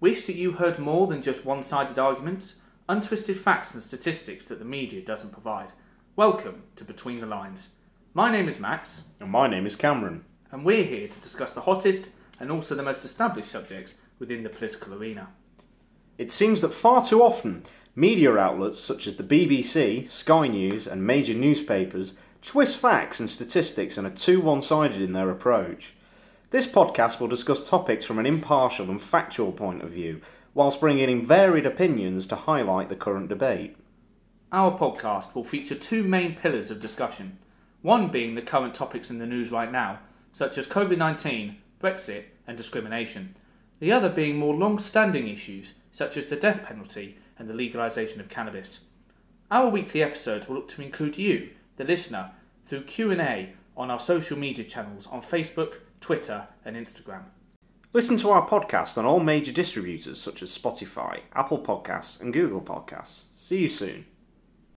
Wish that you heard more than just one sided arguments, untwisted facts and statistics that the media doesn't provide? Welcome to Between the Lines. My name is Max, And my name is Cameron. and we're here to discuss the hottest and also the most established subjects within the political arena. It seems that far too often, media outlets such as the BBC, Sky News, and major newspapers twist facts and statistics and are too one sided in their approach. This podcast will discuss topics from an impartial and factual point of view, whilst bringing in varied opinions to highlight the current debate. Our podcast will feature two main pillars of discussion one being the current topics in the news right now, such as COVID 19, Brexit, and discrimination. The other being more long standing issues, such as the death penalty and the legalisation of cannabis. Our weekly episodes will look to include you, the listener, through Q&A on our social media channels on Facebook, Twitter, and Instagram. Listen to our podcast on all major distributors such as Spotify, Apple Podcasts, and Google Podcasts. See you soon.